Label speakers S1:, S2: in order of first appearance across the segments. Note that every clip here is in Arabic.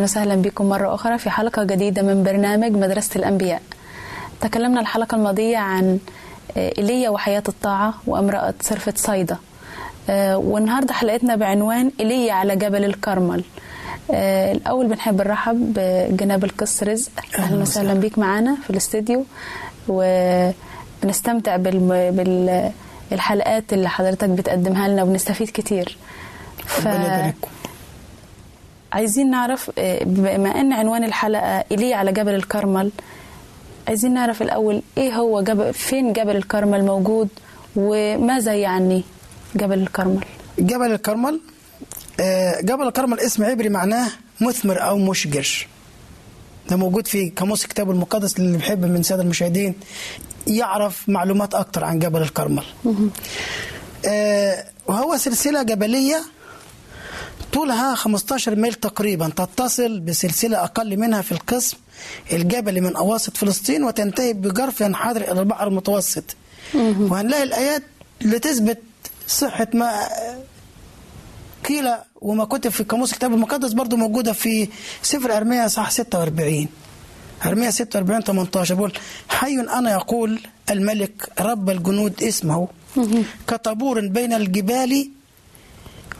S1: أهلا وسهلا بكم مرة أخرى في حلقة جديدة من برنامج مدرسة الأنبياء. تكلمنا الحلقة الماضية عن آه، إيليا وحياة الطاعة وامرأة صرفة صيدا آه، والنهاردة حلقتنا بعنوان إيليا على جبل الكرمل. آه، الأول بنحب نرحب بجناب القس رزق أهلا وسهلا. بيك معانا في الاستديو وبنستمتع بال... بالحلقات اللي حضرتك بتقدمها لنا وبنستفيد كتير. ف... عايزين نعرف آه، بما إن عنوان الحلقة ايليا على جبل الكرمل عايزين نعرف الأول إيه هو جبل فين جبل الكرمل موجود وماذا يعني جبل الكرمل؟
S2: جبل الكرمل آه، جبل الكرمل اسم عبري معناه مثمر أو مشجر. ده موجود في قاموس الكتاب المقدس اللي بيحب من سادة المشاهدين يعرف معلومات أكتر عن جبل الكرمل. آه، وهو سلسلة جبلية طولها 15 ميل تقريبا. تتصل بسلسلة أقل منها في القسم الجبلي من أواسط فلسطين وتنتهي بجرف ينحدر إلى البحر المتوسط. وهنلاقي الآيات لتثبت صحة ما قيل وما كتب في قاموس الكتاب المقدس برضو موجودة في سفر أرميا صح 46 أرميا 46 18 بقول حي أنا يقول الملك رب الجنود اسمه كطابور بين الجبال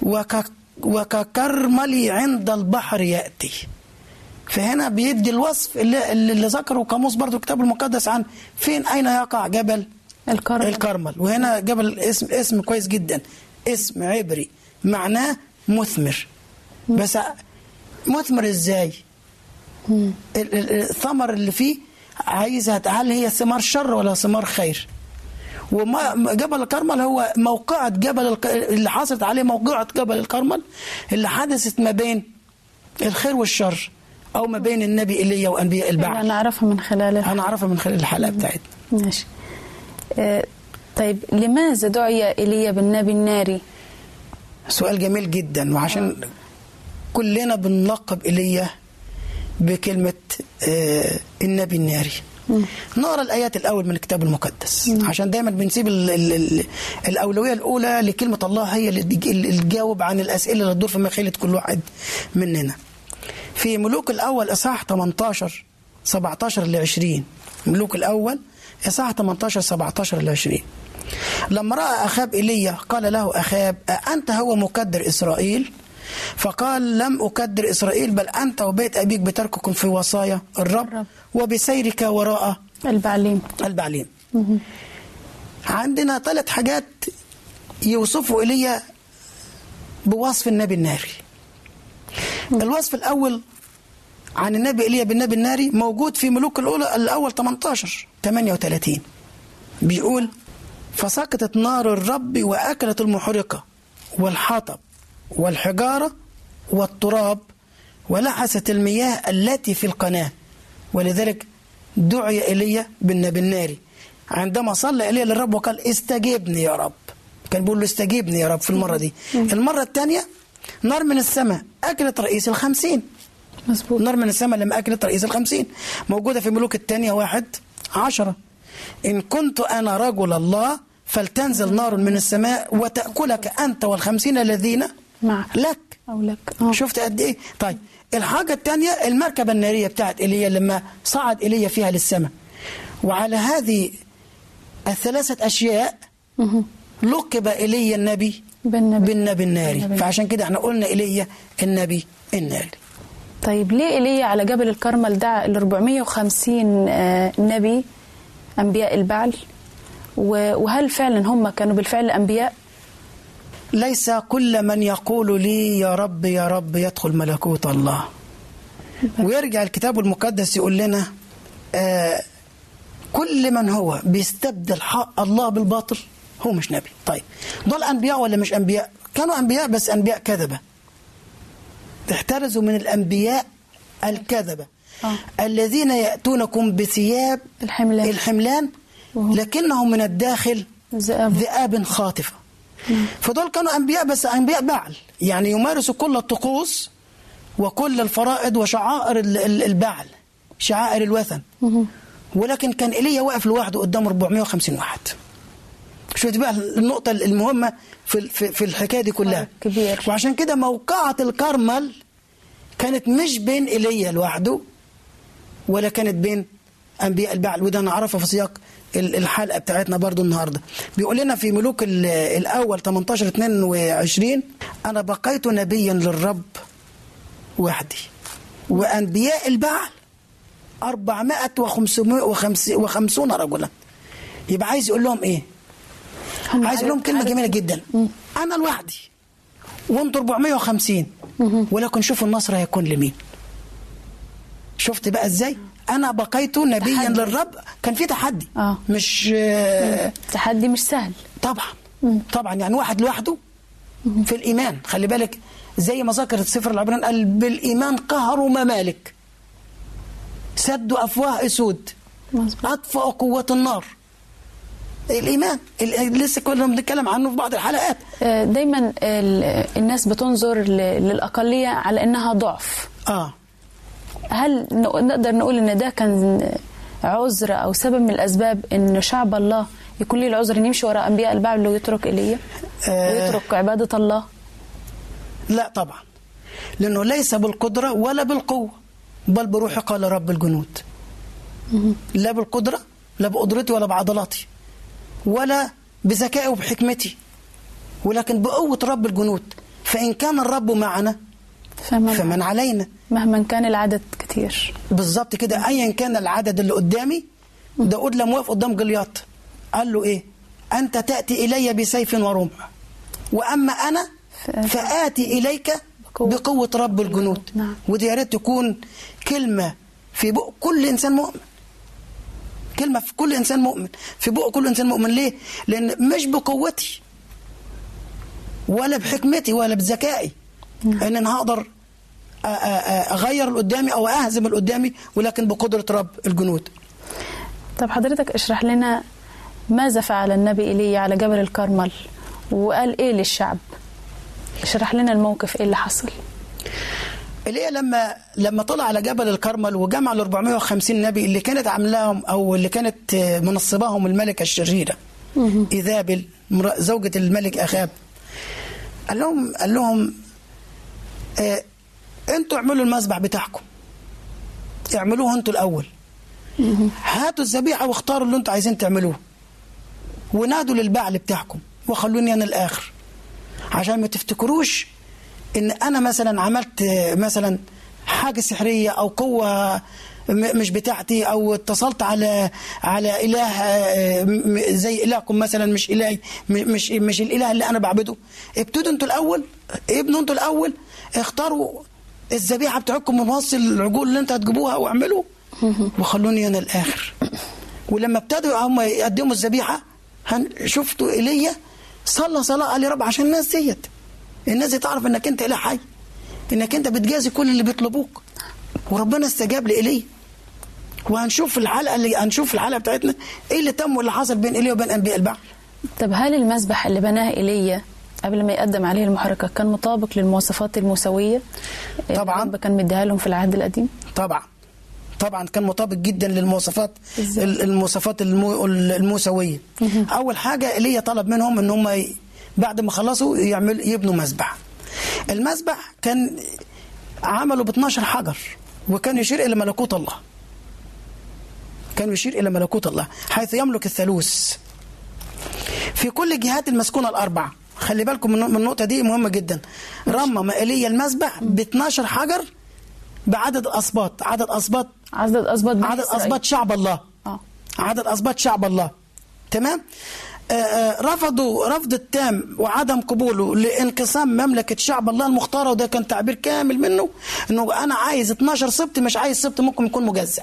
S2: وك وككرملي عند البحر يأتي. فهنا بيدي الوصف اللي, اللي ذكره قاموس برضو الكتاب المقدس عن فين أين يقع جبل
S1: الكرمل,
S2: الكرمل. وهنا جبل اسم اسم كويس جدا. اسم عبري. معناه مثمر. بس مثمر إزاي؟ الثمر اللي فيه عايزها هل هي ثمار شر ولا ثمار خير؟ وما جبل الكرمل هو موقعة جبل. اللي حصلت عليه موقعة جبل الكرمل اللي حدثت ما بين الخير والشر أو ما بين النبي إيليا وأنبياء البعث
S1: أنا أعرفها من خلال
S2: أنا أعرفها من خلال الحلقة بتاعتنا
S1: ماشي آه طيب لماذا دعي إيليا بالنبي الناري؟
S2: سؤال جميل جدا وعشان كلنا بنلقب إيليا بكلمة آه النبي الناري نقرأ الآيات الأول من الكتاب المقدس مم. عشان دايما بنسيب ال ال ال الأولوية الأولى لكلمة الله هي اللي تجاوب عن الأسئلة اللي تدور في مخيلة كل واحد مننا. في ملوك الأول إصحاح 18 17 ل 20 ملوك الأول إصحاح 18 17 ل 20 لما رأى أخاب ايليا قال له أخاب أأنت هو مكدر إسرائيل؟ فقال لم أكدر إسرائيل بل أنت وبيت أبيك بترككم في وصايا الرب. وبسيرك وراء
S1: البعليم.
S2: البعليم. عندنا ثلاث حاجات يوصفوا إلي بوصف النبي الناري. الوصف الأول عن النبي إيليا بالنبي الناري موجود في ملوك الأولى الأول 18 38 بيقول فسقطت نار الرب وأكلت المحرقة والحطب. والحجارة والتراب ولحست المياه التي في القناة. ولذلك دعي إيليا بالنبي الناري. عندما صلى إيليا للرب وقال استجبني يا رب. كان بيقول له استجيبني يا رب في المرة دي. المرة الثانية نار من السماء أكلت رئيس الخمسين. مزبوط. نار من السماء لما أكلت رئيس الخمسين. موجودة في ملوك الثانية واحد عشرة. إن كنت أنا رجل الله فلتنزل نار من السماء وتأكلك أنت والخمسين الذين
S1: معك.
S2: لك.
S1: أو لك.
S2: أوه. شفت قد إيه؟ طيب الحاجة الثانية المركبة النارية بتاعت إيليا لما صعد إيليا فيها للسماء. وعلى هذه الثلاثة أشياء لقب إيليا النبي بالنبي, بالنبي الناري. بالنبي. فعشان كده إحنا قلنا إيليا النبي الناري.
S1: طيب ليه إيليا على جبل الكرمل دعا ال 450 آه، نبي أنبياء البعل؟ وهل فعلا هم كانوا بالفعل أنبياء؟
S2: ليس كل من يقول لي يا رب يا رب يدخل ملكوت الله. ويرجع الكتاب المقدس يقول لنا آه كل من هو بيستبدل حق الله بالباطل هو مش نبي. طيب دول أنبياء ولا مش أنبياء؟ كانوا أنبياء بس أنبياء كذبة. احترزوا من الأنبياء الكذبة. آه. الذين يأتونكم بثياب
S1: الحملان,
S2: الحملان لكنهم من الداخل ذئاب خاطفة. فدول كانوا أنبياء بس أنبياء بعل. يعني يمارسوا كل الطقوس وكل الفرائض وشعائر البعل شعائر الوثن. ولكن كان إيليا واقف لوحده قدام 450 واحد. شفت بقى النقطة المهمة في في الحكاية دي كلها.
S1: كبير.
S2: وعشان كده موقعة الكرمل كانت مش بين إيليا لوحده ولا كانت بين أنبياء البعل وده نعرفه في سياق ال- الحلقة بتاعتنا برضو النهارده. بيقول لنا في ملوك ال- الأول 18 22 أنا بقيت نبيا للرب وحدي. وأنبياء البعل 450 رجلا. يبقى عايز يقول لهم إيه؟
S1: هم
S2: عايز يقول لهم
S1: عدد-
S2: جميلة جدا. أنا لوحدي. وأنتوا 450 ولكن شوفوا النصر هيكون لمين. شفت بقى إزاي؟ أنا بقيت نبيا
S1: تحدي.
S2: للرب. كان في تحدي.
S1: آه.
S2: مش آه،
S1: تحدي مش سهل.
S2: طبعا. طبعا. يعني واحد لوحده في الإيمان. خلي بالك زي ما ذكر السفر العبراني قال بالإيمان قهروا ممالك. سدوا أفواه
S1: أسود.
S2: أطفأوا قوه النار. الإيمان. ال- لسه كنا بنتكلم عنه في بعض الحلقات.
S1: آه، دايما ال- الناس بتنظر ل- للأقلية على إنها ضعف.
S2: آه.
S1: هل نقدر نقول إن ده كان عذر أو سبب من الأسباب إن شعب الله يكون ليه العذر إن يمشي وراء أنبياء البعل ويترك إيليا
S2: آه.
S1: ويترك عبادة الله؟
S2: لا طبعا. لأنه ليس بالقدرة ولا بالقوة بل بروحي قال رب الجنود. لا بالقدرة لا بقدرتي ولا بعضلاتي ولا بذكائي وبحكمتي ولكن بقوة رب الجنود. فإن كان الرب معنا
S1: فمن
S2: فمن علينا.
S1: مهما كان العدد كتير.
S2: بالظبط كده. ايا كان العدد اللي قدامي داود لما وقف قدام جلياط. قال له إيه؟ أنت تأتي إلي بسيف ورمح. وأما
S1: أنا
S2: فآتي إليك.
S1: بقوة.
S2: رب الجنود.
S1: نعم.
S2: ودي يا ريت تكون كلمة في بق كل إنسان مؤمن. كلمة في كل إنسان مؤمن. في بق كل إنسان مؤمن. ليه؟ لأن مش بقوتي ولا بحكمتي ولا بذكائي. إن أنا هقدر أغير اللي قدامي أو أهزم اللي قدامي ولكن بقدرة رب الجنود.
S1: طب حضرتك اشرح لنا ماذا فعل النبي إيليا على جبل الكرمل وقال إيه للشعب؟ اشرح لنا الموقف إيه اللي حصل.
S2: إيليا لما لما طلع على جبل الكرمل وجمع ال 450 نبي اللي كانت عاملاهم أو اللي كانت منصباهم الملكه الشريرة ايزابل مرا- زوجة الملك اخاب قال لهم قال لهم آه أنتوا اعملوا المذبح بتاعكم. اعملوه أنتوا الأول. هاتوا الذبيحة واختاروا اللي أنتوا عايزين تعملوه. ونادوا للبعل بتاعكم. وخلوني أنا الآخر. عشان ما تفتكروش إن أنا مثلا عملت آه، مثلا حاجة سحرية أو قوة مش بتاعتي أو اتصلت على على إله آه، زي إلهكم مثلا مش إلهي مش مش الإله اللي أنا بعبده. ابتدوا أنتوا الأول. ابنوا أنتوا الأول. اختاروا الذبيحة بتاعتكم وسط العجول اللي أنتوا هتجيبوها واعملوا. وخلوني أنا الآخر. ولما ابتدوا هم يقدموا الذبيحة شفتوا إيليا صلى صلاة قال يا رب عشان الناس ديت. الناس دي تعرف إنك أنت إله حي. إنك أنت بتجازي كل اللي بيطلبوك. وربنا استجاب لإيليا. وهنشوف الحلقة اللي هنشوف الحلقة بتاعتنا إيه اللي تم واللي حصل بين إيليا وبين أنبياء البعل
S1: طب هل المذبح اللي بناه إيليا قبل ما يقدم عليه المحرقه كان مطابق للمواصفات الموسويه اللي
S2: طبعاً.
S1: الرب كان مديها لهم في العهد القديم.
S2: طبعا. طبعا كان مطابق جدا للمواصفات المواصفات المو الموسويه أول حاجة ايليا طلب منهم إن هم بعد ما خلصوا يعمل يبنوا مذبح المذبح كان عملوا ب 12 حجر وكان يشير إلى ملكوت الله. كان يشير إلى ملكوت الله حيث يملك الثالوث. في كل جهات المسكونة الأربعة خلي بالكم من من النقطة دي مهمة جدا. رمم ايليا المذبح ب 12 حجر بعدد اسباط عدد اسباط
S1: عدد اسباط
S2: عدد. اسباط شعب الله.
S1: آه.
S2: عدد اسباط شعب الله. تمام؟ آه، آه، رفضوا رفض التام وعدم قبوله لانقسام مملكة شعب الله المختارة وده كان تعبير كامل منه إنه أنا عايز 12 سبط مش عايز سبط ممكن يكون مجزأ.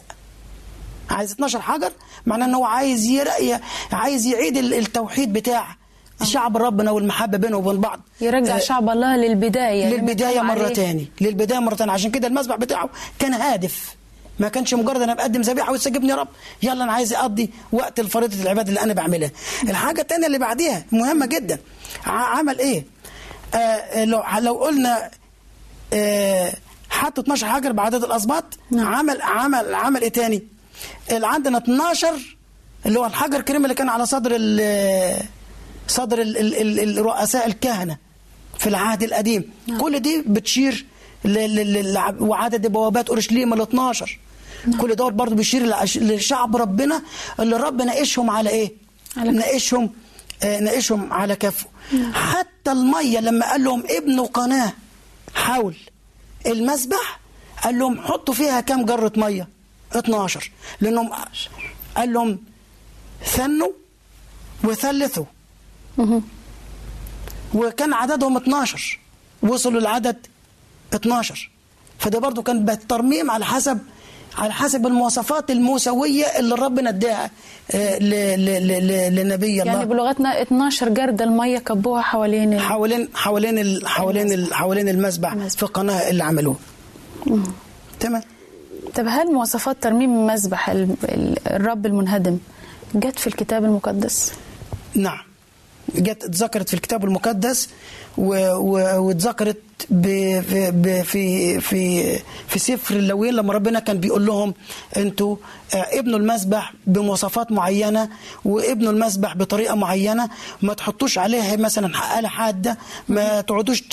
S2: عايز 12 حجر معناه إن هو عايز يرقي عايز يعيد ال- التوحيد بتاع شعب ربنا والمحبة بينه وبين بعض.
S1: يرجع
S2: آه،
S1: شعب الله للبداية
S2: للبداية
S1: مرة
S2: تاني للبداية مرة تاني عشان كده المذبح بتاعه كان هادف. ما كانش مجرد أنا بقدم ذبيحة واستجبني يا رب. يلا أنا عايز أقضي وقت الفريضه العبادة اللي أنا بعملها. الحاجة الثانية اللي بعديها مهمة جدا. عمل إيه؟ آه لو لو قلنا آه حط 12 حجر بعدد الاسباط
S1: نعم.
S2: عمل عمل عمل إيه تاني؟ اللي عندنا 12 اللي هو الحجر الكريم اللي كان على صدر صدر ال- ال- ال- الرؤساء الكهنة في العهد القديم.
S1: نعم.
S2: كل دي بتشير ل- ل- ل- وعدد بوابات أورشليم ال 12 كل دول برضه بيشير لشعب ربنا اللي رب ناقشهم على إيه؟
S1: على.
S2: ناقشهم آه، ناقشهم على كفه. حتى المية لما قال لهم ابنوا قناة حول المسبح قال لهم حطوا فيها كام جرة مية؟ 12 لأنهم قال لهم ثنوا وثلثوا. وكان عددهم 12 وصلوا للعدد 12 فده برضو كان بالترميم على حسب على حسب المواصفات الموسوية اللي ربنا اداها آه، لنبي الله.
S1: يعني بلغتنا 12 جردة المية كبوها حوالين ال-
S2: حوالين حوالين ال حوالين ال حوالين المسبح
S1: المسبح.
S2: في القناة اللي عملوه تمام.
S1: طب هل مواصفات ترميم مسبح ال- ال- الرب المنهدم جت في الكتاب المقدس؟
S2: نعم. جت اتذكرت في الكتاب المقدس واتذكرت في في في سفر اللوين لما ربنا كان بيقول لهم أنتوا آه، ابنوا المسبح بمواصفات معينة وابنوا المسبح بطريقة معينة ما تحطوش عليها مثلا آلة حادة ما تقعدوش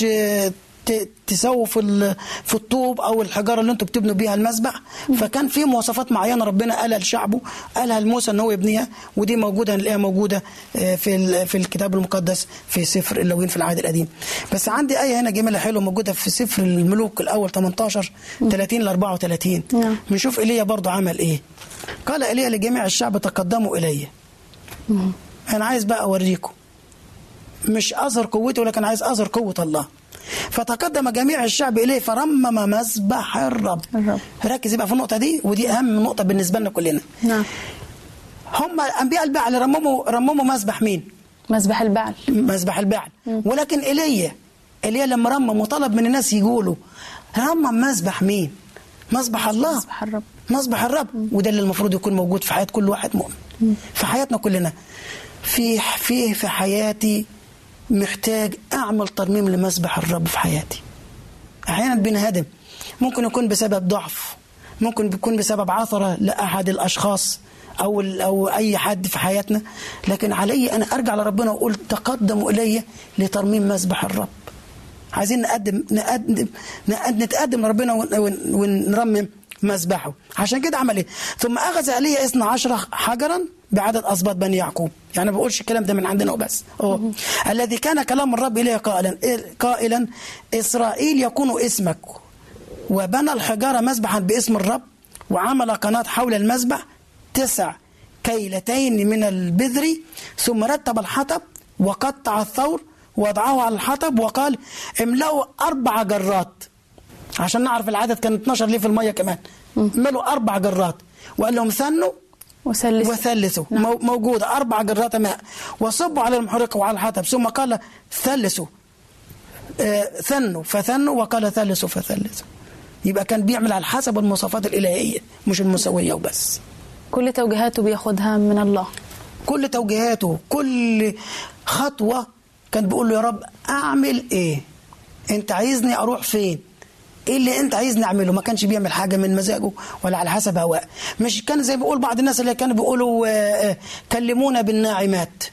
S2: تسووا في في الطوب أو الحجارة اللي أنتوا بتبنوا بيها المسبح. فكان في مواصفات معينة ربنا قالها لشعبه قالها لموسى إن هو يبنيها ودي موجودة هنلاقيها موجودة آه، في في الكتاب المقدس في سفر اللوين في العهد القديم. بس عندي آية هنا جميلة حلوة موجودة في سفر الملوك الأول 18 30 ل 34
S1: نعم.
S2: بنشوف إيليا برضه عمل إيه. قال إيليا لجميع الشعب تقدموا إلي. أنا عايز بقى أوريكم. مش أظهر قوتي ولكن عايز أظهر قوة الله. فتقدم جميع الشعب إليه فرمم مسبح الرب.
S1: الرب.
S2: ركز بقى في النقطة دي ودي أهم نقطة بالنسبة لنا كلنا.
S1: نعم.
S2: هم أنبياء البعل رمموا رمموا مسبح مين؟
S1: مسبح البعل.
S2: مسبح البعل. ولكن إيليا إيليا لما رمم وطلب من الناس يقولوا رمم مسبح مين؟ مسبح الله.
S1: مسبح الرب.
S2: مسبح الرب. وده اللي المفروض يكون موجود في حياة كل واحد مؤمن. في حياتنا كلنا. في في في حياتي محتاج أعمل ترميم لمسبح الرب في حياتي. أحيانا بنهدم. ممكن يكون بسبب ضعف. ممكن يكون بسبب عثرة لأحد الأشخاص أو أو أي حد في حياتنا. لكن علي أنا أرجع لربنا وأقول تقدموا إلي لترميم مسبح الرب. عايزين نقدم نقدم نقدم نتقدم لربنا ون- ون- ونرمم. مسبحه. عشان كده عمل إيه؟ ثم أخذ ايليا 12 حجرا بعدد أسباط بني يعقوب. يعني ما بقولش الكلام ده من عندنا وبس. أوه. الذي كان كلام الرب إليه قائلا قائلا إسرائيل يكون اسمك. وبنى الحجارة مسبحا باسم الرب وعمل قناة حول المسبح تسع كيلتين من البذر ثم رتب الحطب وقطع الثور وضعه على الحطب وقال املأوا أربع جرات. عشان نعرف العدد كان 12 ليه في المية كمان. ملوا أربع جرات. وقال لهم ثنوا
S1: وثلث
S2: وثلثوا.
S1: نعم.
S2: مو- موجودة. أربع جرات ماء. وصبوا على المحرقة وعلى الحطب. ثم قال ثلثوا. آه، ثنوا. فثنوا. وقال ثلثوا. فثلثوا. يبقى كان بيعمل على حسب المواصفات الإلهية مش المسوية وبس.
S1: كل توجيهاته بياخدها من الله.
S2: كل توجيهاته كل خطوة كان بيقول له يا رب أعمل إيه؟ أنت عايزني أروح فين؟ إيه اللي أنت عايزني اعمله ما كانش بيعمل حاجة من مزاجه ولا على حسب هواه. مش كان زي بيقول بعض الناس اللي كانوا بيقولوا آه، آه، كلمونا بالناعمات.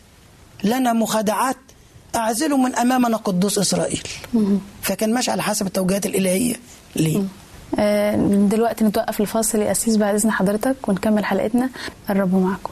S2: لنا مخادعات أعزلوا من امامنا قدوس إسرائيل. فكان ماشي على حسب التوجيهات الإلهية. ليه؟
S1: آه، دلوقتي نتوقف الفاصل يا أسيس بعد إذن حضرتك ونكمل حلقتنا. الرب معكم.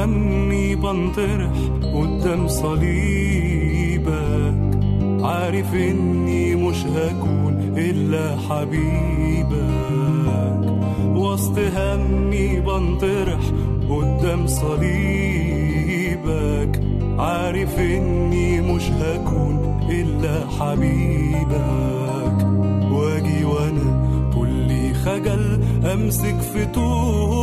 S3: همي بنطرح قدام صليبك. عارف إني مش هكون إلا حبيبك. وسط همي بنطرح قدام صليبك. عارف إني مش هكون إلا حبيبك. وأجي وأنا كلي خجل أمسك في طوبك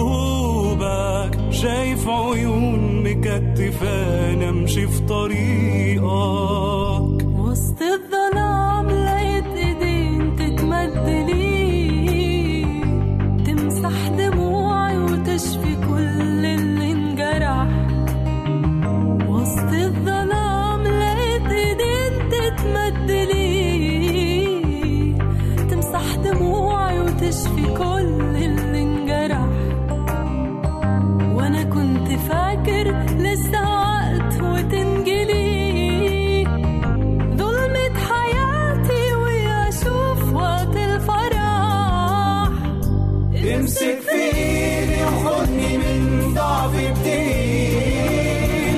S3: امسك في ايدي وخدني من ضعفي بتقيل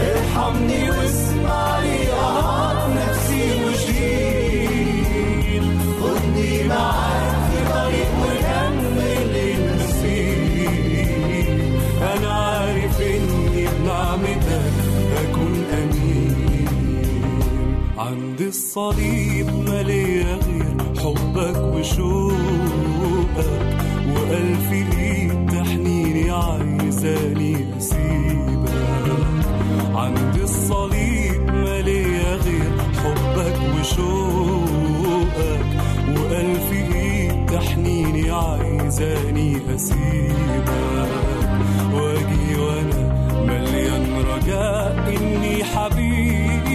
S3: ارحمني واسمع لي اهات نفسي وشيل خدني معاك في طريق وكمل المسير أنا عارف إني بنعمتك أكون أمين. عند الصليب ما ليا غير حبك وشوقك. وألف ايد تحنيني عايزاني اسيبك عند الصليب ما ليا غير حبك وشوقك. وألف ايد تحنيني عايزاني اسيبك وأجي وأنا مليان رجاء إني حبيبك.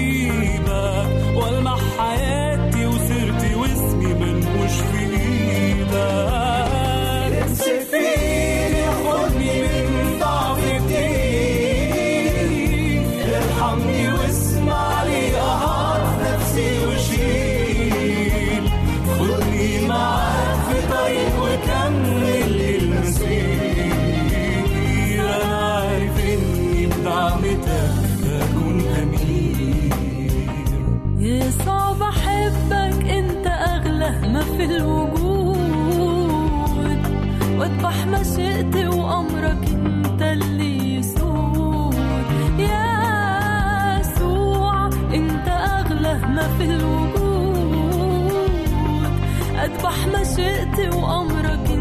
S4: مشيئتي وامرك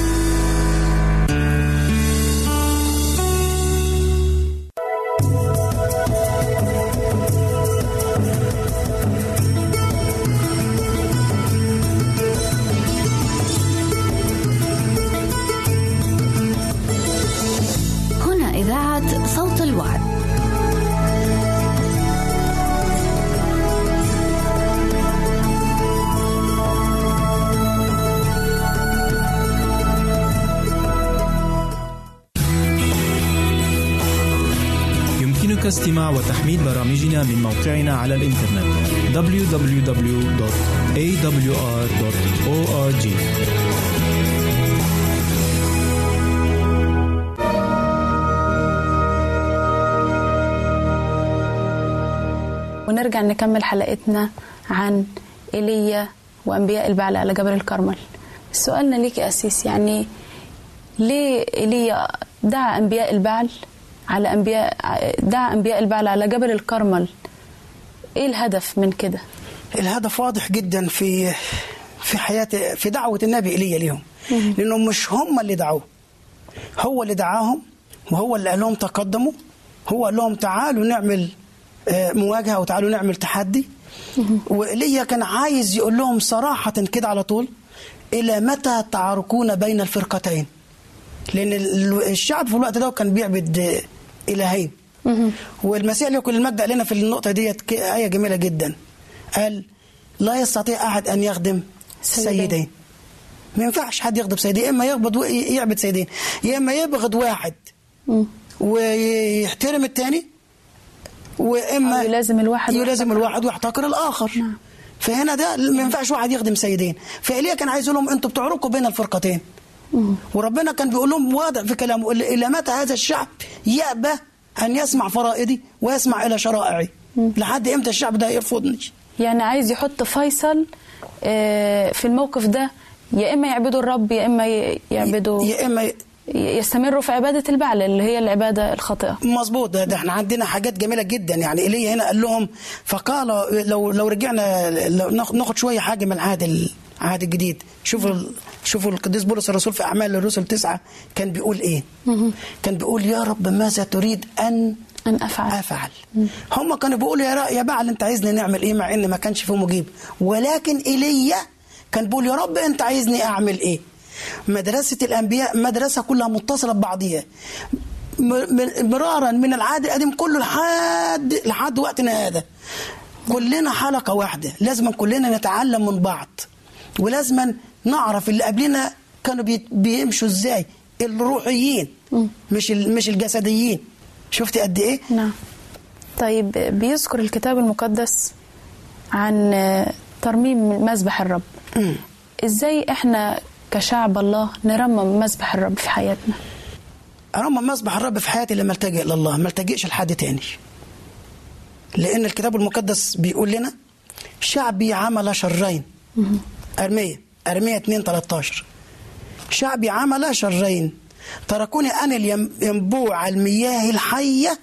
S5: استماع وتحميل برامجنا من موقعنا على الإنترنت www.awr.org
S1: ونرجع نكمل حلقتنا عن إيليا وأنبياء البعل على جبل الكرمل. سؤالنا ليك يا أسيس يعني ليه إيليا دعا أنبياء البعل؟ على أنبياء دعا أنبياء البعل على جبل الكرمل. إيه الهدف من كده؟
S2: الهدف واضح جدا في في حياة في دعوة النبي إيليا ليهم لأنه مش هم اللي دعوه. هو اللي دعاهم وهو اللي قال لهم تقدموا. هو قال لهم تعالوا نعمل آه، مواجهة وتعالوا نعمل تحدي. وإيليا كان عايز يقول لهم صراحة كده على طول إلى متى تعاركون بين الفرقتين؟ ال- الشعب في الوقت ده كان بيعبد إلهين والمسيح له كل المجد قال لنا في النقطة ديت آية جميلة جدا. قال لا يستطيع أحد أن يخدم
S1: سيدين.
S2: سيدين. ما ينفعش حد يغضب سيدين يا إما يغضب و- يعبد سيدين يا إما يبغض واحد ويحترم الثاني
S1: وإما يلازم الواحد
S2: يلازم الواحد ويحتقر الآخر.
S1: نعم.
S2: فهنا ده ما ينفعش واحد يخدم سيدين. فإيليا كان عايز يقول لهم أنتوا بتعرقوا بين الفرقتين. وربنا كان بيقول لهم واضح في كلامه إلى متى هذا الشعب يأبى أن يسمع فرائضي ويسمع إلى شرائعي. لحد إمتى الشعب ده يرفضني؟
S1: يعني عايز يحط فيصل آه، في الموقف ده يا إما يعبدوا الرب يا إما ي- يعبدوا
S2: يا إما
S1: يستمروا في عبادة البعل اللي هي العبادة الخاطئة.
S2: مظبوط ده, ده إحنا عندنا حاجات جميلة جدا. يعني ايليا هنا قال لهم فقال لو لو رجعنا لو ناخد ناخد شوية حاجة من العهد العهد الجديد شوفوا شوفوا القديس بولس الرسول في أعمال الرسل تسعة كان بيقول إيه؟ كان بيقول يا رب ماذا تريد أن
S1: أن أفعل؟
S2: أفعل. هم كانوا بيقولوا يا يا بعل أنت عايزني نعمل إيه مع إن ما كانش فيه مجيب؟ ولكن ايليا كان بيقول يا رب أنت عايزني أعمل إيه؟ مدرسة الأنبياء مدرسة كلها متصلة ببعضيها. مرارا من العهد القديم كله لحد لحد وقتنا هذا. كلنا حلقة واحدة. لازم كلنا نتعلم من بعض. ولازم نعرف اللي قبلنا كانوا بي- بيمشوا إزاي. الروحيين مش مش الجسديين. شفتي قد إيه؟
S1: نعم. طيب بيذكر الكتاب المقدس عن ترميم مذبح الرب. إزاي إحنا كشعب الله نرمم مذبح الرب في حياتنا؟
S2: أرمى مسبح الرب في حياتي لما التجئ لله ما التجئش لحد تاني. لأن الكتاب المقدس بيقول لنا شعبي عمل شرين. أرمية أرمية 2 13 شعبي عمل شرين. تركوني أنا ينبوع المياه الحية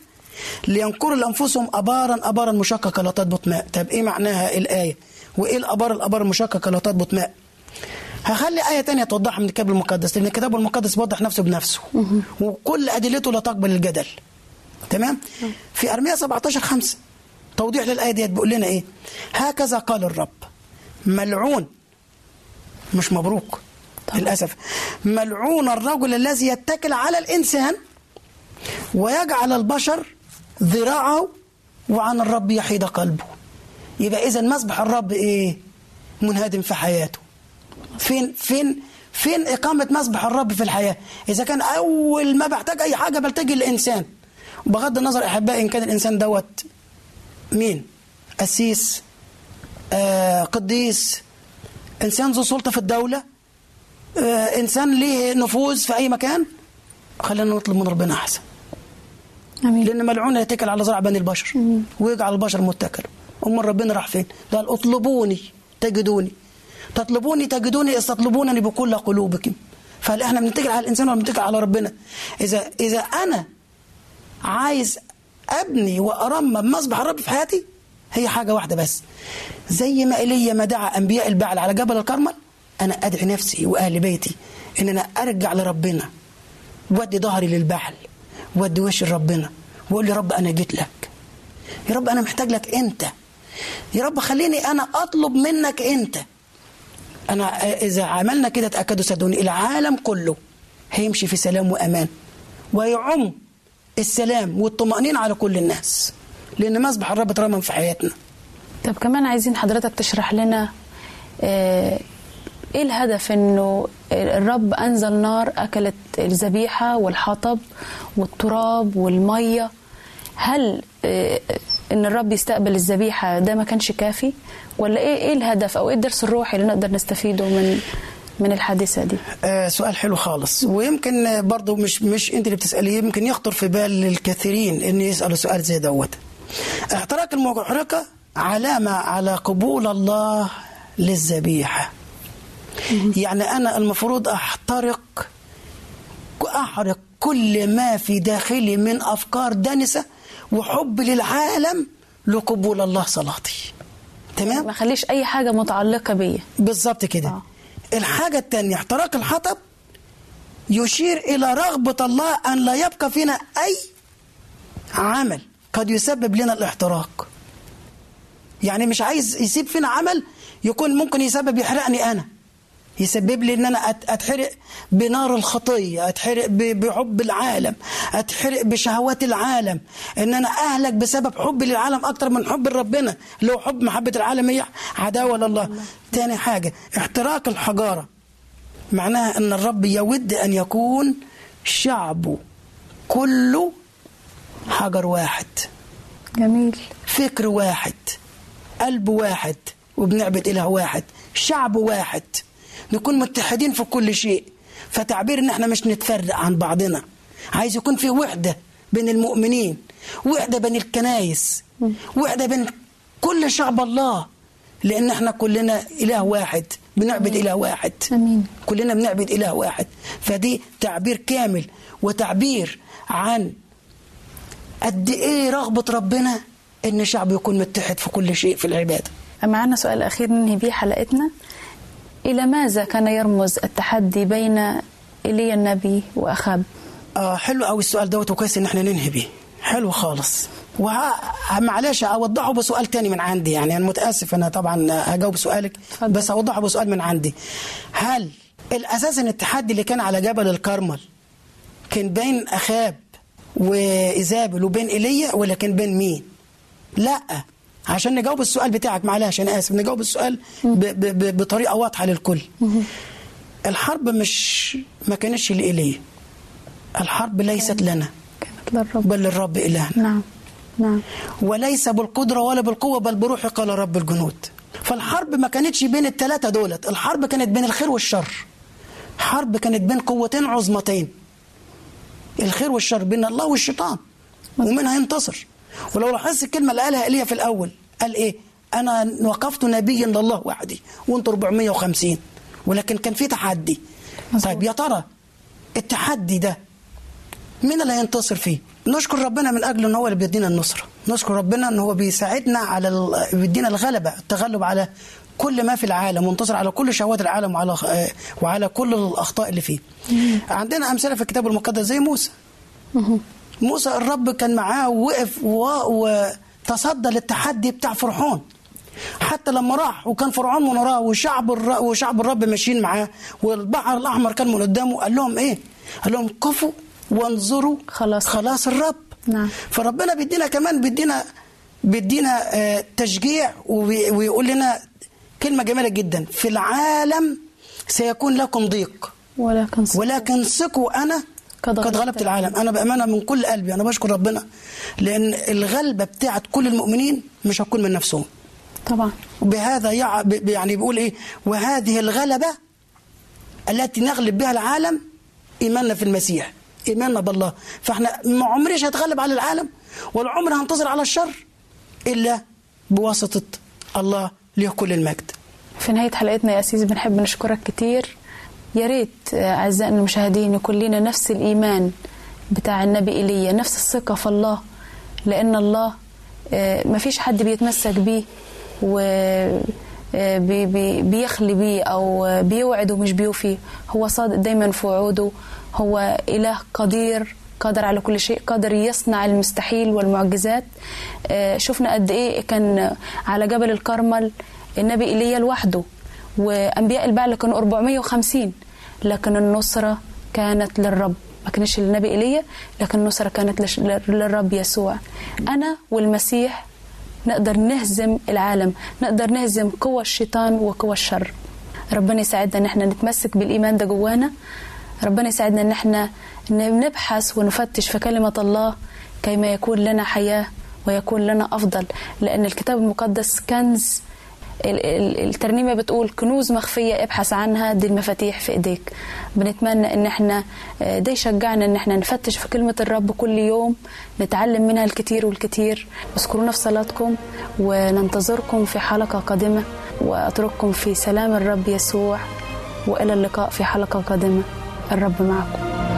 S2: لينقروا لأنفسهم أبارا أبارا مشققة لا تضبط ماء. طب إيه معناها الآية؟ وإيه الأبار الأبار المشققة لا تضبط ماء؟ هخلي آية تانية توضحها من الكتاب المقدس لأن الكتاب المقدس بيوضح نفسه بنفسه. وكل أدلته لا تقبل الجدل. تمام؟ في أرمية 17 5 توضيح للآية ديت بيقول لنا إيه؟ هكذا قال الرب. ملعون. مش مبروك
S1: طبعا.
S2: للأسف. ملعون الرجل الذي يتكل على الإنسان ويجعل البشر ذراعه وعن الرب يحيد قلبه. يبقى إذا مسبح الرب إيه؟ منهدم في حياته. فين فين فين إقامة مسبح الرب في الحياة؟ إذا كان أول ما بحتاج أي حاجة بلتجي للإنسان. بغض النظر أحبائي إن كان الإنسان دوت مين؟ قسيس آه قديس إنسان ذو سلطة في الدولة؟ آه إنسان ليه نفوذ في أي مكان؟ خلينا نطلب من ربنا أحسن.
S1: آمين.
S2: لأن ملعون يتكل على زرع بني البشر. ويجعل البشر متكل. أمال ربنا راح فين؟ قال اطلبوني تجدوني. تطلبوني تجدوني استطلبونني بكل قلوبكم. فهل إحنا بنتكل على الإنسان ولا بنتكل على ربنا؟ إذا إذا أنا عايز أبني وارمم مسبح الرب في حياتي هي حاجة واحدة بس. زي ما ايليا ما دعا أنبياء البعل على جبل الكرمل أنا أدعي نفسي وأهل بيتي إن أنا أرجع لربنا. وادي ظهري للبعل. وادي وشي لربنا. واقول يا رب أنا جيت لك. يا رب أنا محتاج لك أنت. يا رب خليني أنا أطلب منك أنت. أنا إذا عملنا كده تأكدوا صدقوني العالم كله هيمشي في سلام وأمان. ويعم السلام والطمأنينة على كل الناس. لأن مسبح الرب اترمم في حياتنا.
S1: طب كمان عايزين حضرتك تشرح لنا آه، إيه الهدف إنه الرب أنزل نار أكلت الذبيحة والحطب والتراب والمية؟ هل آه، إن الرب يستقبل الذبيحة ده ما كانش كافي؟ ولا إيه إيه الهدف أو إيه الدرس الروحي اللي نقدر نستفيده من من الحادثة دي؟
S2: آه سؤال حلو خالص. ويمكن برضو مش مش أنت اللي بتسأليه يمكن يخطر في بال الكثيرين ان يسألوا سؤال زي دوت. احتراق المحرقه علامة على قبول الله للذبيحة. يعني أنا المفروض أحترق احرق كل ما في داخلي من أفكار دنسه وحب للعالم لقبول الله صلاتي. تمام؟
S1: ما خليش أي حاجة متعلقة بيا.
S2: بالظبط كده.
S1: آه.
S2: الحاجة التانية احتراق الحطب يشير إلى رغبة الله أن لا يبقى فينا أي عمل قد يسبب لنا الاحتراق. يعني مش عايز يسيب فينا عمل يكون ممكن يسبب يحرقني أنا. يسبب لي إن أنا أتحرق بنار الخطية أتحرق بحب العالم أتحرق بشهوات العالم. إن أنا أهلك بسبب حبي للعالم أكتر من حب ربنا. اللي هو حب محبة العالم هي عداوة لله. تاني حاجة احتراق الحجارة. معناها إن الرب يود أن يكون شعبه كله حجر واحد.
S1: جميل.
S2: فكر واحد. قلب واحد. وبنعبد إله واحد. شعب واحد. نكون متحدين في كل شيء. فتعبير ان إحنا مش نتفرق عن بعضنا. عايز يكون في وحدة بين المؤمنين. وحدة بين الكنايس وحدة بين كل شعب الله. لأن إحنا كلنا إله واحد. بنعبد إله واحد.
S1: آمين.
S2: كلنا بنعبد إله واحد. فدي تعبير كامل. وتعبير عن قد إيه رغبة ربنا إن شعبه يكون متحد في كل شيء في العبادة.
S1: معنا سؤال أخير ننهي بيه حلقتنا. إلى ماذا كان يرمز التحدي بين إيليا النبي وأخاب
S2: آه حلو قوي السؤال دوت وكويس إن إحنا ننهي بيه. حلو خالص. ومعلش أوضحه بسؤال تاني من عندي يعني. أنا متأسف أنا طبعا هجاوب سؤالك
S1: اتفضل.
S2: بس أوضحه بسؤال من عندي. هل الأساس إن التحدي اللي كان على جبل الكرمل كان بين اخاب وايزابل وبين ايليا ولا كان بين مين؟ لا. عشان نجاوب السؤال بتاعك معلش أنا آسف. نجاوب السؤال ب ب ب بطريقة واضحة للكل. الحرب مش ما كانتش لايليا الحرب ليست لنا
S1: كانت للرب.
S2: بل للرب إلهنا.
S1: نعم نعم.
S2: وليس بالقدرة ولا بالقوة بل بروحي قال رب الجنود. فالحرب ما كانتش بين الثلاثة دولت. الحرب كانت بين الخير والشر. حرب كانت بين قوتين عظمتين. الخير والشر بين الله والشيطان ومنها ينتصر. ولو لاحظت الكلمة اللي قالها إيليا في الأول قال إيه؟ أنا وقفت نبيا لله وحدي وأنتوا 450 ولكن كان في تحدي.
S1: مظبوط.
S2: طيب يا ترى التحدي ده مين اللي هينتصر فيه؟ نشكر ربنا من أجل إن هو اللي بيدينا النصرة، نشكر ربنا إن هو بيساعدنا على ال... بيدينا الغلبة، التغلب على كل ما في العالم وانتصر على كل شهوات العالم وعلى آه، وعلى كل الأخطاء اللي فيه. عندنا أمثلة في الكتاب المقدس زي موسى. موسى الرب كان معاه ووقف وتصدى للتحدي بتاع فرعون حتى لما راح وكان فرعون من وراه وشعب الر... وشعب الرب ماشيين معاه والبحر الأحمر كان من قدامه قال لهم إيه؟ قال لهم قفوا وانظروا
S1: خلاص.
S2: خلاص الرب
S1: نعم.
S2: فربنا بيدينا كمان بيدينا بيدينا آه، تشجيع وبي- ويقول لنا كلمة جميلة جدا. في العالم سيكون لكم ضيق.
S1: ولكن صدق.
S2: ولكن ثقوا أنا
S1: قد غلبت
S2: غلبت العالم. أنا بأمانة من كل قلبي. أنا بشكر ربنا. لأن الغلبة بتاعت كل المؤمنين مش هتكون من نفسهم.
S1: طبعا.
S2: وبهذا يعني بيقول إيه؟ وهذه الغلبة التي نغلب بها العالم إيماننا في المسيح. إيماننا بالله. فإحنا ما عمريش هتغلب على العالم ولا عمري هنتصر على الشر إلا بواسطة الله له كل المجد.
S1: في نهاية حلقتنا يا أسيس بنحب نشكرك كتير. يا ريت أعزائنا المشاهدين يكون لنا نفس الإيمان بتاع النبي إيليا نفس الثقة في الله لأن الله آه، ما فيش حد بيتمسك بيه و آه، بي- بي- بيخلي بيه أو بيوعد ومش بيوفي هو صادق دايما في وعوده. هو إله قدير قادر على كل شيء قادر يصنع المستحيل والمعجزات. آه، شفنا قد إيه كان على جبل الكرمل النبي إيليا لوحده وأنبياء البعل كانوا 450 لكن النصرة كانت للرب. ما كانش للنبي إيليا لكن النصرة كانت للرب يسوع. أنا والمسيح نقدر نهزم العالم نقدر نهزم قوى الشيطان وقوى الشر. ربنا يساعدنا إن إحنا نتمسك بالإيمان ده جوانا. ربنا يساعدنا إن إحنا نبحث ونفتش في كلمة الله كيما يكون لنا حياة ويكون لنا أفضل. لأن الكتاب المقدس كنز ال- ال- الترنيمة بتقول كنوز مخفية ابحث عنها دي المفاتيح في إيديك بنتمنى إن إحنا آه، ده يشجعنا إن إحنا نفتش في كلمة الرب كل يوم نتعلم منها الكتير والكتير. اذكرونا في صلاتكم وننتظركم في حلقة قادمة وأترككم في سلام الرب يسوع وإلى اللقاء في حلقة قادمة. الرب معكم.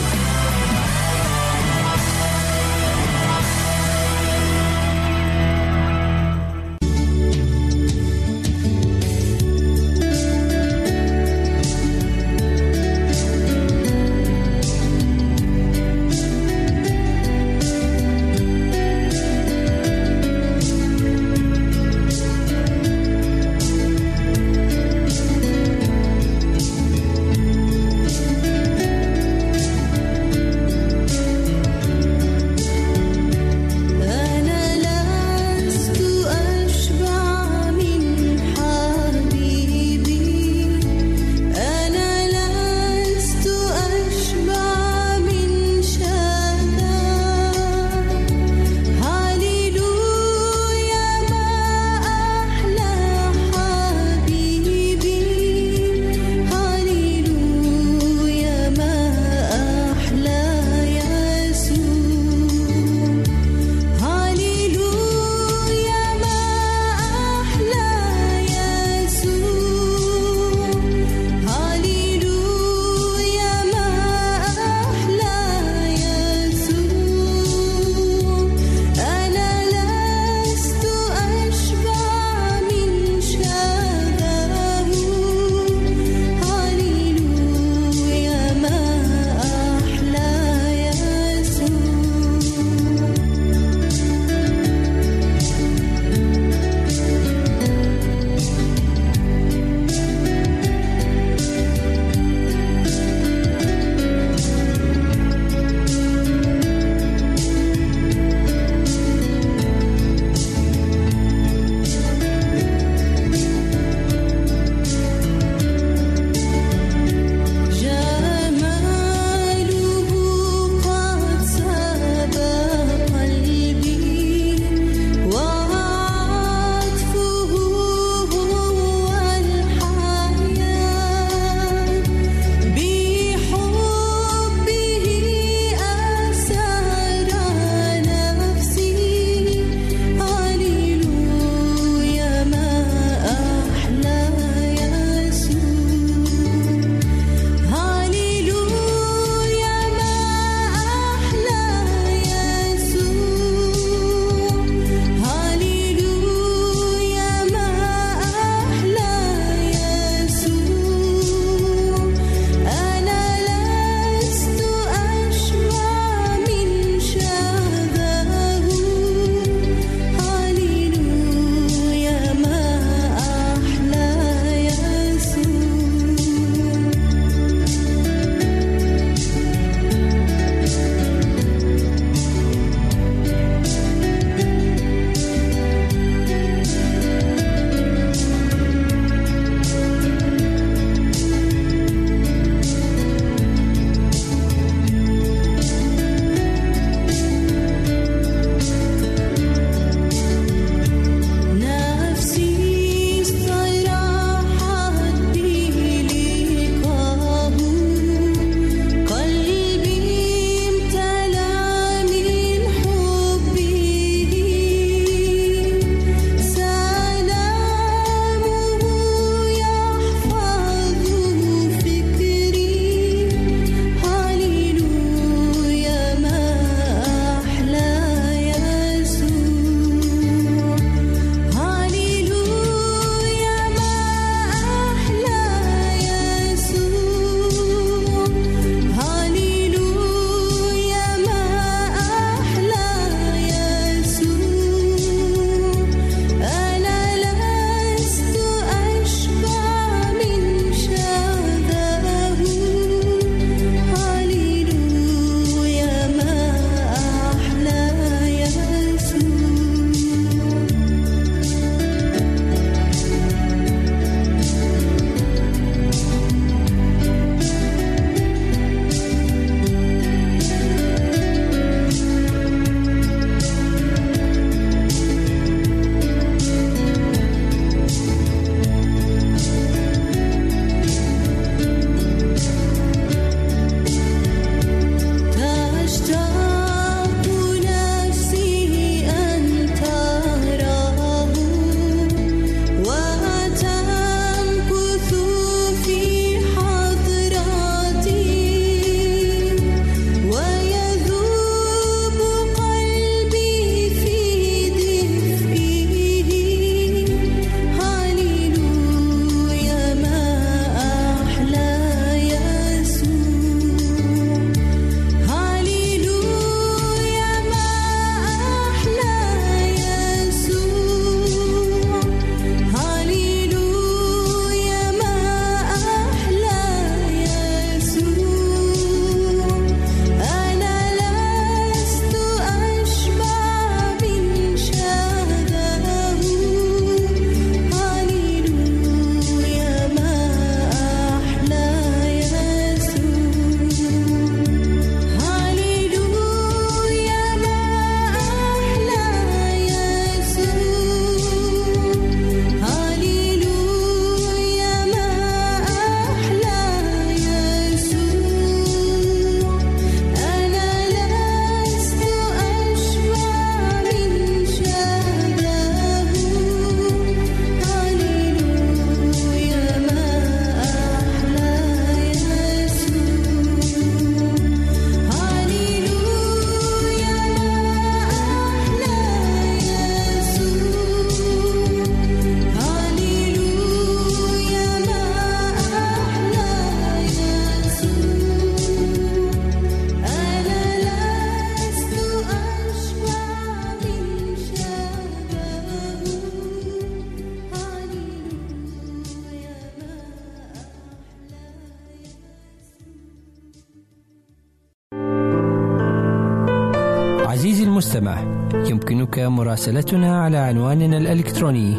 S6: مراسلتنا على عنواننا الإلكتروني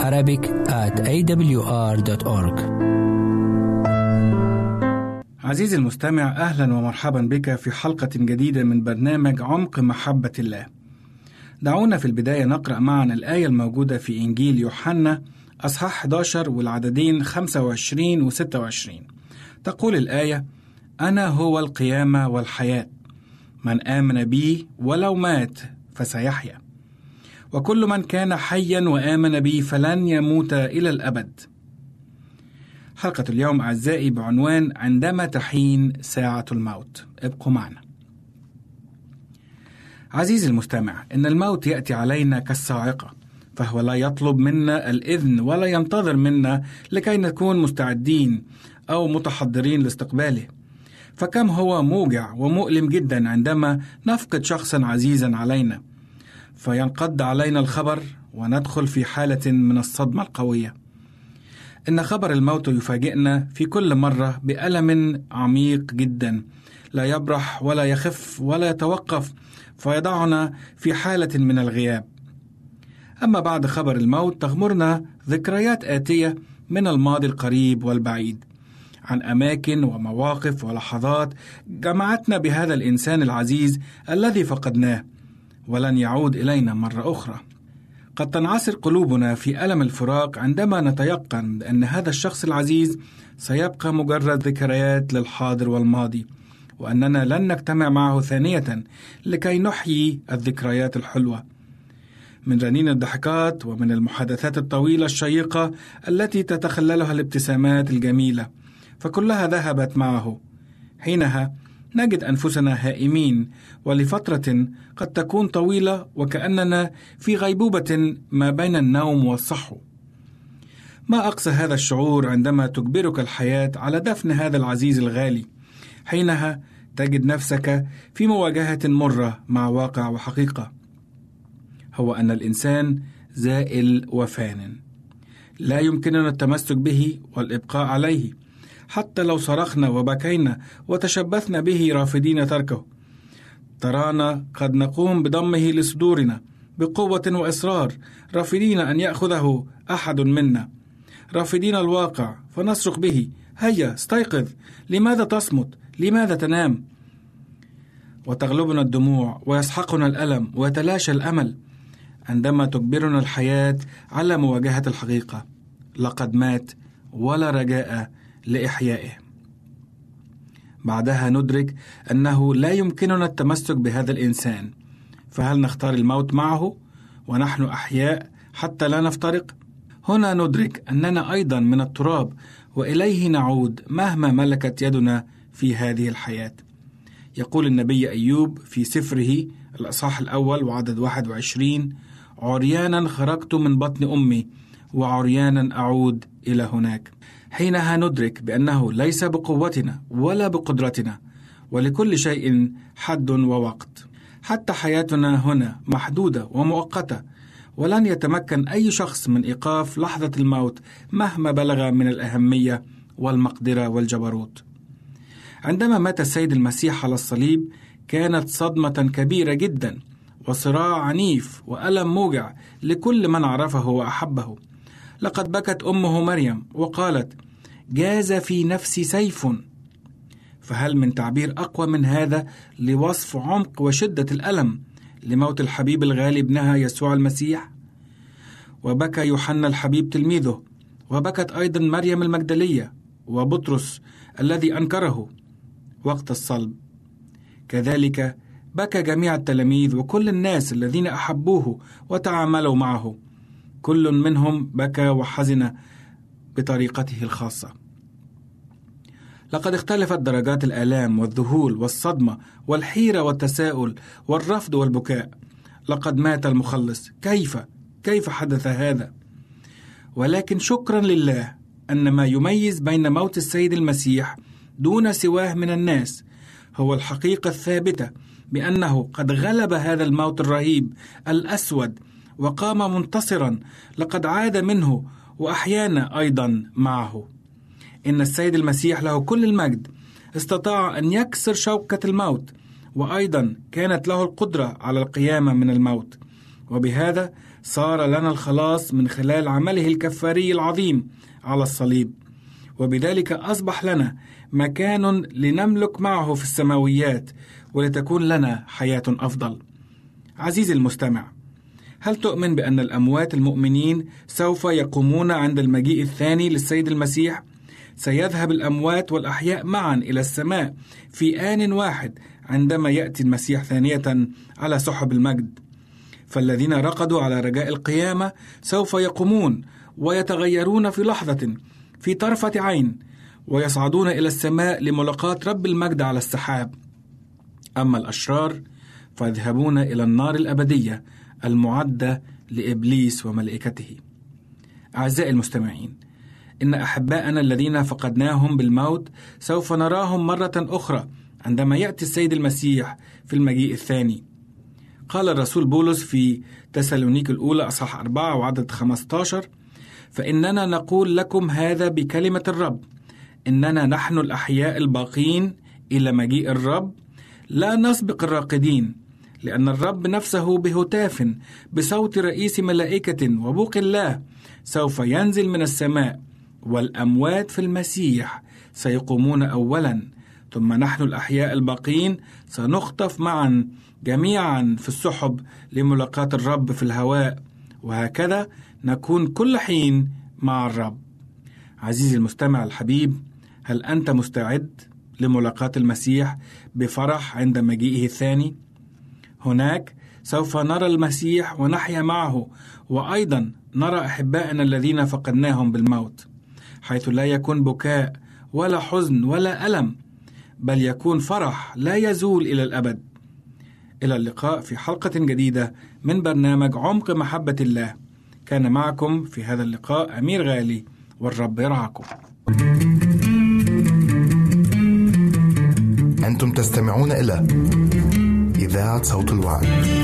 S6: Arabic at awr.org
S7: عزيزي المستمع أهلا ومرحبا بك في حلقة جديدة من برنامج عمق محبة الله. دعونا في البداية نقرأ معا الآية الموجودة في إنجيل يوحنا أصحاح 11 والعددين 25 و 26 تقول الآية أنا هو القيامة والحياة. من آمن بي ولو مات فسيحيا. وكل من كان حيا وآمن بي فلن يموت إلى الأبد. حلقة اليوم أعزائي بعنوان عندما تحين ساعة الموت. ابقوا معنا. عزيزي المستمع إن الموت يأتي علينا كالصاعقة فهو لا يطلب منا الإذن ولا ينتظر منا لكي نكون مستعدين أو متحضرين لاستقباله. فكم هو موجع ومؤلم جدا عندما نفقد شخصا عزيزا علينا. فينقض علينا الخبر وندخل في حالة من الصدمة القوية. إن خبر الموت يفاجئنا في كل مرة بألم عميق جدا. لا يبرح ولا يخف ولا يتوقف فيضعنا في حالة من الغياب. أما بعد خبر الموت تغمرنا ذكريات آتية من الماضي القريب والبعيد. عن أماكن ومواقف ولحظات جمعتنا بهذا الإنسان العزيز الذي فقدناه. ولن يعود إلينا مرة أخرى. قد تنعسر قلوبنا في ألم الفراق عندما نتيقن أن هذا الشخص العزيز سيبقى مجرد ذكريات للحاضر والماضي وأننا لن نجتمع معه ثانية لكي نحيي الذكريات الحلوة. من رنين الضحكات ومن المحادثات الطويلة الشيقة التي تتخللها الابتسامات الجميلة فكلها ذهبت معه. حينها نجد أنفسنا هائمين ولفترة قد تكون طويلة وكأننا في غيبوبة ما بين النوم والصحو. ما أقصى هذا الشعور عندما تجبرك الحياة على دفن هذا العزيز الغالي حينها تجد نفسك في مواجهة مرة مع واقع وحقيقة. هو أن الإنسان زائل وفان لا يمكننا التمسك به والإبقاء عليه. حتى لو صرخنا وبكينا وتشبثنا به رافضين تركه. ترانا قد نقوم بضمه لصدورنا بقوة وإصرار رافضين أن يأخذه أحد منا. رافضين الواقع فنصرخ به هيا استيقظ! لماذا تصمت؟ لماذا تنام؟ وتغلبنا الدموع ويسحقنا الألم ويتلاشى الأمل. عندما تجبرنا الحياة على مواجهة الحقيقة لقد مات ولا رجاء لإحيائه. بعدها ندرك أنه لا يمكننا التمسك بهذا الإنسان، فهل نختار الموت معه ونحن أحياء حتى لا نفترق؟ هنا ندرك أننا أيضا من التراب وإليه نعود مهما ملكت يدنا في هذه الحياة. يقول النبي أيوب في سفره الأصحاح الأول وعدد 21 عريانا خرجت من بطن أمي وعريانا أعود إلى هناك حينها ندرك بأنه ليس بقوتنا ولا بقدرتنا ولكل شيء حد ووقت. حتى حياتنا هنا محدودة ومؤقتة ولن يتمكن أي شخص من إيقاف لحظة الموت مهما بلغ من الأهمية والمقدرة والجبروت. عندما مات السيد المسيح على الصليب كانت صدمة كبيرة جدا وصراع عنيف وألم موجع لكل من عرفه وأحبه. لقد بكت أمه مريم وقالت جاز في نفسي سيف. فهل من تعبير أقوى من هذا لوصف عمق وشدة الألم لموت الحبيب الغالي ابنها يسوع المسيح؟ وبكى يوحنا الحبيب تلميذه وبكت أيضا مريم المجدلية وبطرس الذي أنكره وقت الصلب. كذلك بكى جميع التلاميذ وكل الناس الذين أحبوه وتعاملوا معه. كل منهم بكى وحزن بطريقته الخاصة. لقد اختلفت درجات الآلام والذهول والصدمة والحيرة والتساؤل والرفض والبكاء. لقد مات المخلص. كيف؟ كيف حدث هذا؟ ولكن شكرا لله أن ما يميز بين موت السيد المسيح دون سواه من الناس هو الحقيقة الثابتة بأنه قد غلب هذا الموت الرهيب الأسود وقام منتصرا لقد عاد منه وأحيانا أيضا معه. إن السيد المسيح له كل المجد. استطاع أن يكسر شوكة الموت وأيضا كانت له القدرة على القيامة من الموت. وبهذا صار لنا الخلاص من خلال عمله الكفاري العظيم على الصليب. وبذلك أصبح لنا مكان لنملك معه في السماويات ولتكون لنا حياة أفضل. عزيزي المستمع هل تؤمن بأن الأموات المؤمنين سوف يقومون عند المجيء الثاني للسيد المسيح؟ سيذهب الأموات والأحياء معا إلى السماء في آن واحد عندما يأتي المسيح ثانية على سحب المجد فالذين رقدوا على رجاء القيامة سوف يقومون ويتغيرون في لحظة في طرفة عين ويصعدون إلى السماء لملاقاة رب المجد على السحاب أما الأشرار فيذهبون إلى النار الأبدية المعدة لإبليس وملائكته. أعزائي المستمعين إن أحباءنا الذين فقدناهم بالموت سوف نراهم مرة أخرى عندما يأتي السيد المسيح في المجيء الثاني. قال الرسول بولس في تسالونيك الأولى أصحاح أربعة وعدد 15 فإننا نقول لكم هذا بكلمة الرب. إننا نحن الأحياء الباقين إلى مجيء الرب. لا نسبق الراقدين. لأن الرب نفسه بهتاف بصوت رئيس ملائكة وبوق الله سوف ينزل من السماء والأموات في المسيح سيقومون أولا. ثم نحن الأحياء الباقين سنخطف معا جميعا في السحب لملاقاة الرب في الهواء. وهكذا نكون كل حين مع الرب. عزيزي المستمع الحبيب هل أنت مستعد لملاقاة المسيح بفرح عند مجيئه الثاني؟ هناك سوف نرى المسيح ونحيا معه وأيضا نرى أحبائنا الذين فقدناهم بالموت حيث لا يكون بكاء ولا حزن ولا ألم بل يكون فرح لا يزول إلى الأبد. إلى اللقاء في حلقة جديدة من برنامج عمق محبة الله. كان معكم في هذا اللقاء أمير غالي والرب يرعاكم.
S8: أنتم تستمعون إلى إذاعة صوت الوعد.